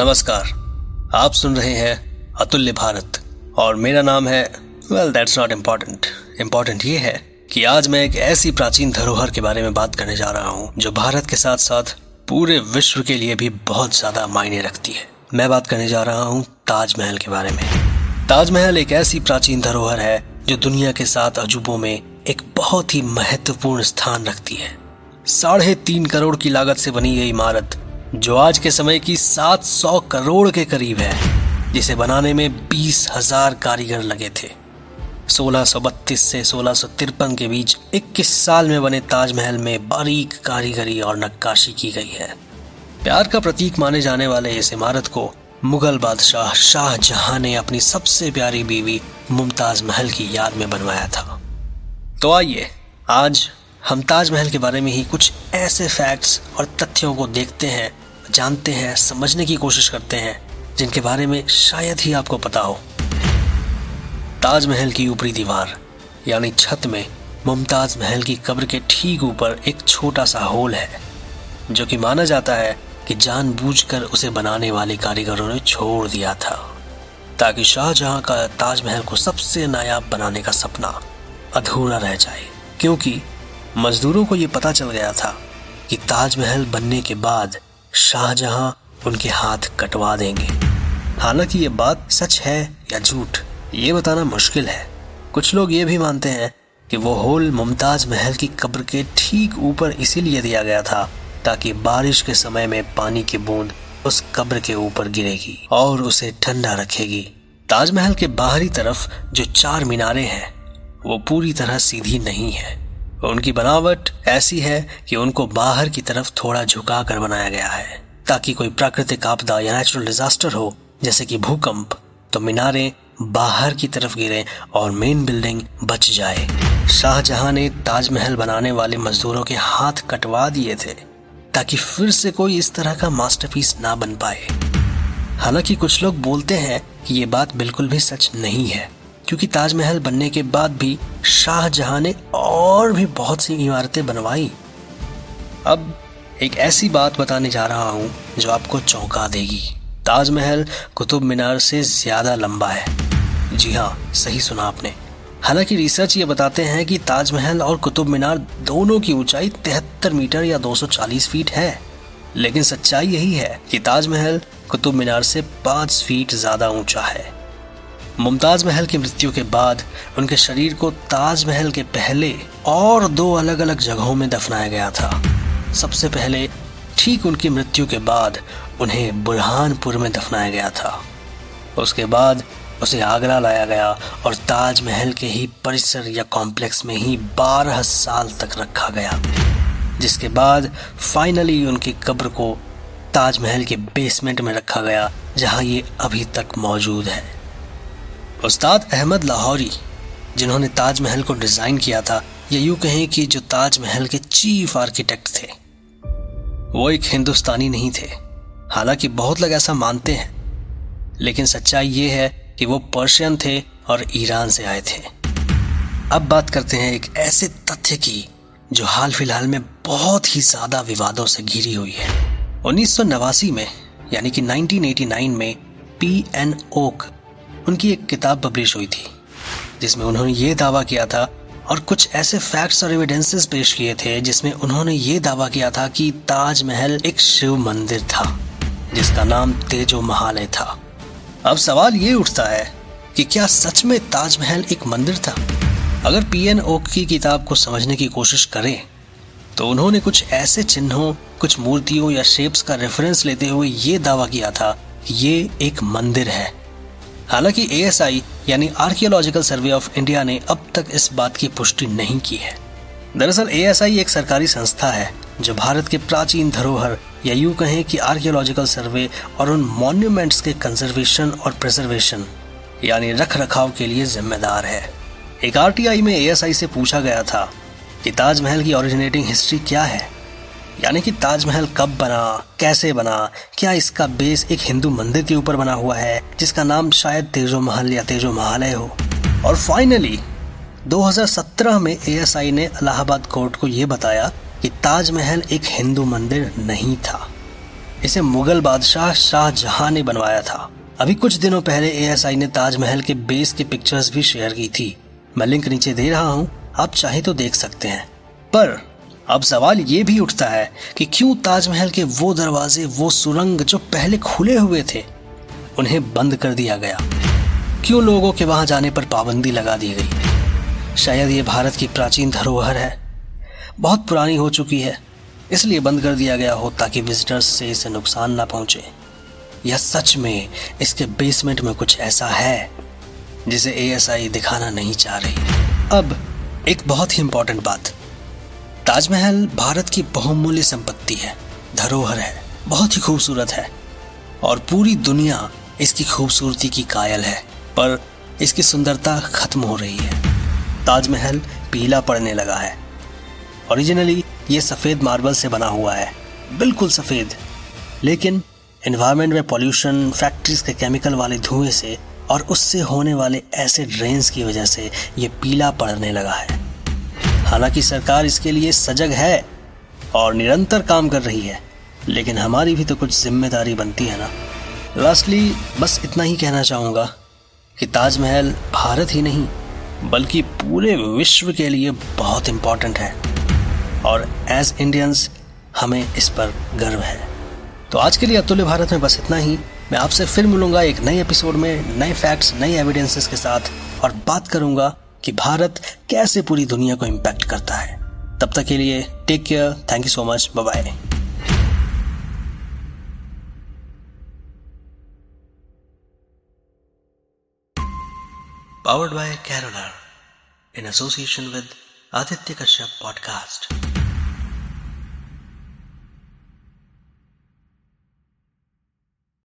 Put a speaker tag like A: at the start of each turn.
A: नमस्कार। आप सुन रहे हैं अतुल्य भारत और मेरा नाम है well that's not important important ये है कि आज मैं एक ऐसी प्राचीन धरोहर के बारे में बात करने जा रहा हूँ, जो भारत के साथ साथ पूरे विश्व के लिए भी बहुत ज़्यादा मायने रखती है। मैं बात करने जा रहा हूँ ताजमहल के बारे में। ताजमहल एक ऐसी प्राचीन धरोहर है, जो दुनिया के सात अजूबों में एक बहुत ही महत्वपूर्ण स्थान रखती है। साढ़े तीन करोड़ की लागत से बनी यह इमारत जो आज के समय की सात सौ करोड़ के करीब है, जिसे बनाने में बीस हज़ार कारीगर लगे थे। 1632 से सोलह के बीच 21 साल में बने ताजमहल में बारीक कारीगरी और नक्काशी की गई है। प्यार का प्रतीक माने जाने वाले इस इमारत को मुगल बादशाह शाहजहां ने अपनी सबसे प्यारी बीवी मुमताज़ महल की याद में बनवाया था। तो आइए, आज हम ताजमहल के बारे में ही कुछ ऐसे फैक्ट्स और तथ्यों को देखते हैं, जानते हैं, समझने की कोशिश करते हैं, जिनके बारे में शायद ही आपको पता हो। ताजमहल की ऊपरी दीवार, यानी छत में, मुमताज़ महल की कब्र के ठीक ऊपर एक छोटा सा होल है, जो कि माना जाता है कि जानबूझकर उसे बनाने वाले कारीगरों ने छोड़ दिया था, ताकि शाहजहां का ताजमहल को सबसे नायाब बनाने का सपना अधूरा रह जाए, क्योंकि मजदूरों को यह पता चल गया था कि ताजमहल बनने के बाद शाहजहां उनके हाथ कटवा देंगे। हालाँकि ये बात सच है या झूठ, ये बताना मुश्किल है। कुछ लोग ये भी मानते हैं कि वो होल मुमताज़ महल की कब्र के ठीक ऊपर इसीलिए दिया गया था ताकि बारिश के समय में पानी की बूंद उस कब्र के ऊपर गिरेगी और उसे ठंडा रखेगी। ताजमहल के बाहरी तरफ़ जो चार मीनारे हैं, वो पूरी तरह सीधी नहीं है। उनकी बनावट ऐसी है कि उनको बाहर की तरफ़ थोड़ा झुका कर बनाया गया है, ताकि कोई प्राकृतिक आपदा या नेचुरल डिजास्टर हो, जैसे कि भूकंप तो मीनारे बाहर की तरफ़ गिरे और मेन बिल्डिंग बच जाए। शाहजहां ने ताजमहल बनाने वाले मजदूरों के हाथ कटवा दिए थे, ताकि फिर से कोई इस तरह का मास्टरपीस ना बन पाए। हालाँकि कुछ लोग बोलते हैं कि ये बात बिल्कुल भी सच नहीं है। क्योंकि ताजमहल बनने के बाद भी शाहजहां ने और भी बहुत सी इमारतें बनवाई। अब एक ऐसी बात बताने जा रहा हूँ जो आपको चौंका देगी। ताजमहल कुतुब मीनार से ज़्यादा लंबा है। जी हाँ सही सुना आपने। हालाँकि रिसर्च ये बताते हैं कि ताजमहल और कुतुब मीनार दोनों की ऊंचाई तिहत्तर मीटर या 240 फीट है। लेकिन सच्चाई यही है कि ताजमहल कुतुब मीनार से पाँच फीट ज़्यादा ऊँचा है। मुमताज़ महल की मृत्यु के बाद उनके शरीर को ताजमहल के पहले और दो अलग अलग जगहों में दफनाया गया था। सबसे पहले ठीक उनकी मृत्यु के बाद उन्हें बुरहानपुर में दफनाया गया था। उसके बाद उसे आगरा लाया गया और ताजमहल के ही परिसर या कॉम्प्लेक्स में ही बारह साल तक रखा गया, जिसके बाद फाइनली उनकी कब्र को ताजमहल के बेसमेंट में रखा गया, जहाँ ये अभी तक मौजूद है। उस्ताद अहमद लाहौरी, जिन्होंने ताजमहल को डिज़ाइन किया था, या यूँ कहें कि जो ताजमहल के चीफ आर्किटेक्ट थे, वो एक हिंदुस्तानी नहीं थे। हालाँकि बहुत लोग ऐसा मानते हैं, लेकिन सच्चाई ये है कि वो पर्शियन थे और ईरान से आए थे। अब बात करते हैं एक ऐसे तथ्य की, जो हाल फ़िलहाल में बहुत ही ज़्यादा विवादों से घिरी हुई है। उन्नीस सौ नवासी में, यानी कि 1989 में, पी एन ओक उनकी एक किताब पब्लिश हुई थी, जिसमें उन्होंने ये दावा किया था और कुछ ऐसे फैक्ट्स और एविडेंसेस पेश किए थे जिसमें उन्होंने ये दावा किया था कि ताजमहल एक शिव मंदिर था, जिसका नाम तेजो महालय था। अब सवाल ये उठता है कि क्या सच में ताजमहल एक मंदिर था? अगर पी एन ओक की किताब को समझने की कोशिश करें तो उन्होंने कुछ ऐसे चिन्हों, कुछ मूर्तियों या शेप्स का रेफरेंस लेते हुए ये दावा किया था कि ये एक मंदिर है। हालाँकि एएसआई यानी आर्कियोलॉजिकल सर्वे ऑफ़ इंडिया ने अब तक इस बात की पुष्टि नहीं की है। दरअसल एएसआई एक सरकारी संस्था है, जो भारत के प्राचीन धरोहर, या यूँ कहें कि आर्कियोलॉजिकल सर्वे और उन मॉन्यूमेंट्स के कंजर्वेशन और प्रिजर्वेशन यानी रख रखाव के लिए जिम्मेदार है। एक आरटीआई में एएसआई से पूछा गया था कि ताजमहल की ओरिजिनेटिंग हिस्ट्री क्या है? यानी कि ताजमहल कब बना, कैसे बना, क्या इसका बेस एक हिंदू मंदिर के ऊपर बना हुआ है, जिसका नाम शायद तेजो महल या तेजो महालय हो। और फाइनली 2017 में एएसआई ने इलाहाबाद कोर्ट को यह बताया कि ताजमहल एक हिंदू मंदिर नहीं था। इसे मुगल बादशाह शाहजहां ने बनवाया था। अभी कुछ दिनों पहले एएसआई ने ताजमहल के बेस की पिक्चर्स भी शेयर की थी। मैं लिंक नीचे दे रहा हूँ, आप चाहे तो देख सकते हैं। पर अब सवाल ये भी उठता है कि क्यों ताजमहल के वो दरवाजे, वो सुरंग जो पहले खुले हुए थे, उन्हें बंद कर दिया गया? क्यों लोगों के वहाँ जाने पर पाबंदी लगा दी गई? शायद ये भारत की प्राचीन धरोहर है। बहुत पुरानी हो चुकी है, इसलिए बंद कर दिया गया हो ताकि विजिटर्स से इसे नुकसान ना पहुँचे। या सच में इसके बेसमेंट में कुछ ऐसा है, जिसे एएसआई दिखाना नहीं चाह रही? अब एक बहुत ही इंपॉर्टेंट बात। ताजमहल भारत की बहुमूल्य संपत्ति है, धरोहर है, बहुत ही खूबसूरत है। और पूरी दुनिया इसकी खूबसूरती की कायल है, पर इसकी सुंदरता खत्म हो रही है। ताजमहल पीला पड़ने लगा है। ओरिजिनली ये सफ़ेद मार्बल से बना हुआ है, बिल्कुल सफ़ेद। लेकिन इन्वायरमेंट में पॉल्यूशन फैक्ट्रीज के केमिकल वाले धुएँ से और उससे होने वाले ऐसे रेन्स की वजह से ये पीला पड़ने लगा है। हालाँकि सरकार इसके लिए सजग है और निरंतर काम कर रही है, लेकिन हमारी भी तो कुछ ज़िम्मेदारी बनती है ना। लास्टली बस इतना ही कहना चाहूँगा कि ताजमहल भारत ही नहीं, बल्कि पूरे विश्व के लिए बहुत इम्पोर्टेंट है। और एज इंडियंस हमें इस पर गर्व है। तो आज के लिए अतुल्य भारत में बस इतना ही। मैं आपसे फिर मिलूँगा एक नए एपिसोड में, नए फैक्ट्स नए एविडेंसेस के साथ, और बात करूँगा कि भारत कैसे पूरी दुनिया को इम्पैक्ट करता है तब तक के लिए take care thank you so much bye Powered by Carolar in association with Aditya Kashyap Podcast.